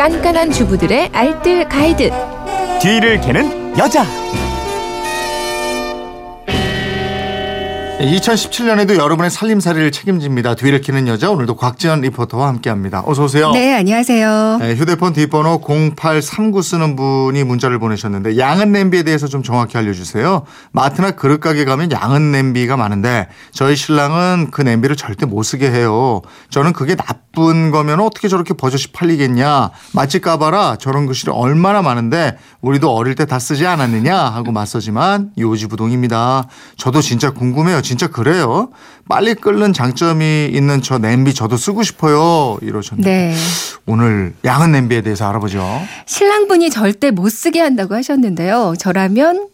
깐깐한 주부들의 알뜰 가이드. 뒤를 캐는 여자. 2017년에도 여러분의 살림살이를 책임집니다. 뒤를 키는 여자 오늘도 곽지연 리포터와 함께합니다. 어서 오세요. 네, 안녕하세요. 네, 휴대폰 뒷번호 0839 쓰는 분이 문자를 보내셨는데 양은 냄비에 대해서 좀 정확히 알려주세요. 마트나 그릇 가게 가면 양은 냄비가 많은데 저희 신랑은 그 냄비를 절대 못 쓰게 해요. 저는 그게 나쁜 거면 어떻게 저렇게 버젓이 팔리겠냐. 맛집 가봐라 저런 글씨를 얼마나 많은데 우리도 어릴 때 다 쓰지 않았느냐 하고 맞서지만 요지부동입니다. 저도 진짜 궁금해요. 진짜 그래요? 빨리 끓는 장점이 있는 저 냄비 저도 쓰고 싶어요. 이러셨는데 네. 오늘 양은 냄비에 대해서 알아보죠. 신랑분이 절대 못 쓰게 한다고 하셨는데요. 저라면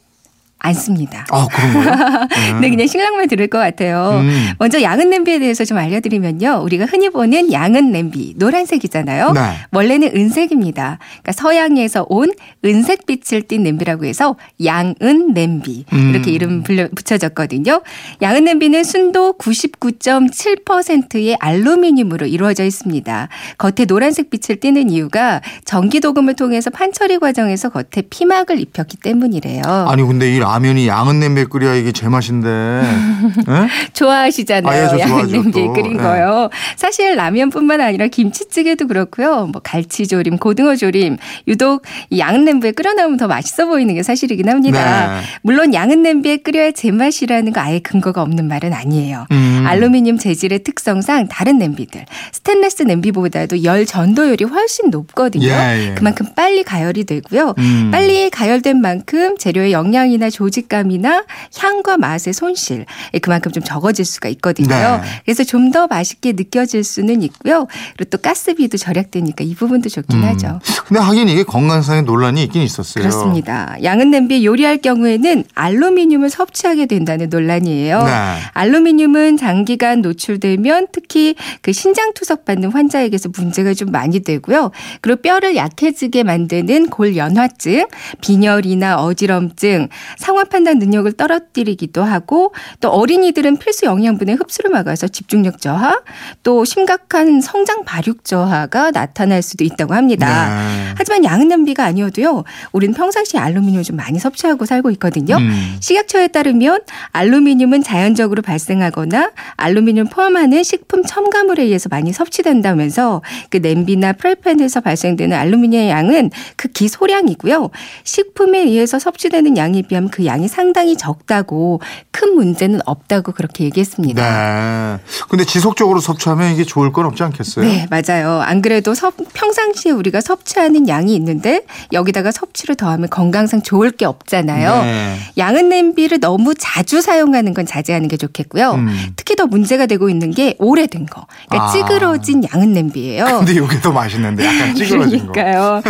안 씁니다. 아 그런 거요? 네, 그냥 신랑만 들을 것 같아요. 음. 먼저 양은 냄비에 대해서 좀 알려드리면요. 우리가 흔히 보는 양은 냄비, 노란색이잖아요. 네. 원래는 은색입니다. 그러니까 서양에서 온 은색빛을 띤 냄비라고 해서 양은 냄비 음. 이렇게 이름 불려, 붙여졌거든요. 양은 냄비는 순도 99.7%의 알루미늄으로 이루어져 있습니다. 겉에 노란색 빛을 띠는 이유가 전기도금을 통해서 판처리 과정에서 겉에 피막을 입혔기 때문이래요. 아니 근데 이 라면이 양은 냄비에 끓여야 이게 제맛인데. 예? 좋아하시잖아요. 아, 예, 저 양은 또. 끓인 예. 거요. 사실 라면뿐만 아니라 김치찌개도 그렇고요. 뭐 갈치조림, 고등어조림 유독 이 양은 냄비에 끓여 나오면 더 맛있어 보이는 게 사실이긴 합니다. 네. 물론 양은 냄비에 끓여야 제맛이라는 거 아예 근거가 없는 말은 아니에요. 음. 알루미늄 재질의 특성상 다른 냄비들 스테인레스 냄비보다도 열 전도율이 훨씬 높거든요. 예, 예. 그만큼 빨리 가열이 되고요. 음. 빨리 가열된 만큼 재료의 영양이나 조직감이나 향과 맛의 손실 예, 그만큼 좀 적어질 수가 있거든요. 네. 그래서 좀 더 맛있게 느껴질 수는 있고요. 그리고 또 가스비도 절약되니까 이 부분도 좋긴 하죠. 근데 하긴 이게 건강상의 논란이 있긴 있었어요. 그렇습니다. 양은 냄비에 요리할 경우에는 알루미늄을 섭취하게 된다는 논란이에요. 네. 알루미늄은 장 기간 노출되면 특히 그 신장 투석 받는 환자에게서 문제가 좀 많이 되고요. 그리고 뼈를 약해지게 만드는 골연화증, 빈혈이나 어지럼증, 상황 판단 능력을 떨어뜨리기도 하고 또 어린이들은 필수 영양분의 흡수를 막아서 집중력 저하, 또 심각한 성장 발육 저하가 나타날 수도 있다고 합니다. 네. 하지만 양은 냄비가 아니어도요. 우리는 평상시에 알루미늄을 좀 많이 섭취하고 살고 있거든요. 음. 식약처에 따르면 알루미늄은 자연적으로 발생하거나 알루미늄 포함하는 식품 첨가물에 의해서 많이 섭취된다면서 그 냄비나 프라이팬에서 발생되는 알루미늄의 양은 극히 소량이고요. 식품에 의해서 섭취되는 양에 비하면 그 양이 상당히 적다고 큰 문제는 없다고 그렇게 얘기했습니다. 네. 근데 지속적으로 섭취하면 이게 좋을 건 없지 않겠어요? 네, 맞아요. 안 그래도 섭- 평상시에 우리가 섭취하는 양이 있는데 여기다가 섭취를 더하면 건강상 좋을 게 없잖아요. 네. 양은 냄비를 너무 자주 사용하는 건 자제하는 게 좋겠고요. 음. 특히 더 문제가 되고 있는 게 오래된 거. 그러니까 아. 찌그러진 양은 냄비예요. 근데 이게 더 맛있는데 약간 찌그러진 거. 그러니까요.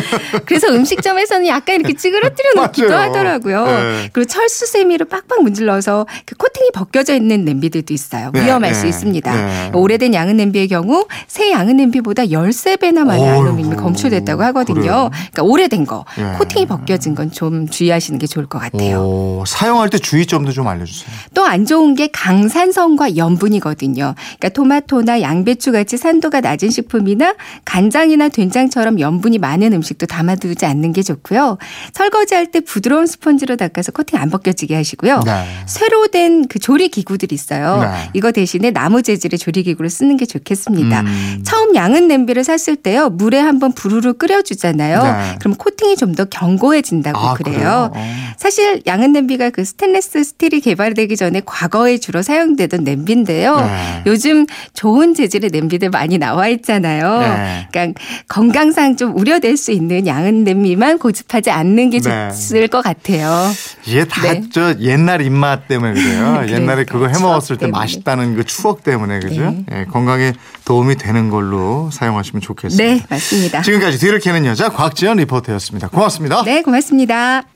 그래서 음식점에서는 약간 이렇게 찌그러뜨려 놓기도. 하더라고요. 네. 그리고 철수 세미로 빡빡 문질러서 그 코팅이 벗겨져 있는 냄비들도 있어요. 네, 위험할 네, 수 있습니다. 네. 오래된 양은 냄비의 경우 새 양은 냄비보다 13배나 많이 어이구, 알루미늄이 검출됐다고 하거든요. 그래요? 그러니까 오래된 거, 네. 코팅이 벗겨진 건 좀 주의하시는 게 좋을 것 같아요. 오, 사용할 때 주의점도 좀 알려주세요. 또 안 좋은 게 강산성과 염 분이거든요. 그러니까 토마토나 양배추 같이 산도가 낮은 식품이나 간장이나 된장처럼 염분이 많은 음식도 담아두지 않는 게 좋고요. 설거지할 때 부드러운 스펀지로 닦아서 코팅 안 벗겨지게 하시고요. 네. 쇠로 된 그 조리 기구들 있어요. 네. 이거 대신에 나무 재질의 조리 기구를 쓰는 게 좋겠습니다. 음. 처음 양은 냄비를 샀을 때요. 물에 한번 부르르 끓여주잖아요. 네. 그럼 코팅이 좀 더 견고해진다고 아, 그래요. 그래요? 어. 사실 양은 냄비가 그 스테인레스 스틸이 개발되기 전에 과거에 주로 사용되던 냄비인데 요. 네. 요즘 좋은 재질의 냄비들 많이 나와 있잖아요. 네. 그러니까 건강상 좀 우려될 수 있는 양은 냄비만 고집하지 않는 게 네. 좋을 것 같아요. 이게 다 네. 저 옛날 입맛 때문에 그래요. 옛날에 그거 해 먹었을 때 때문에. 맛있다는 그 추억 때문에 그죠? 네. 예, 건강에 도움이 되는 걸로 사용하시면 좋겠습니다. 네, 맞습니다. 지금까지 뒤를 캐는 여자 곽지연 리포터였습니다. 고맙습니다. 네, 고맙습니다.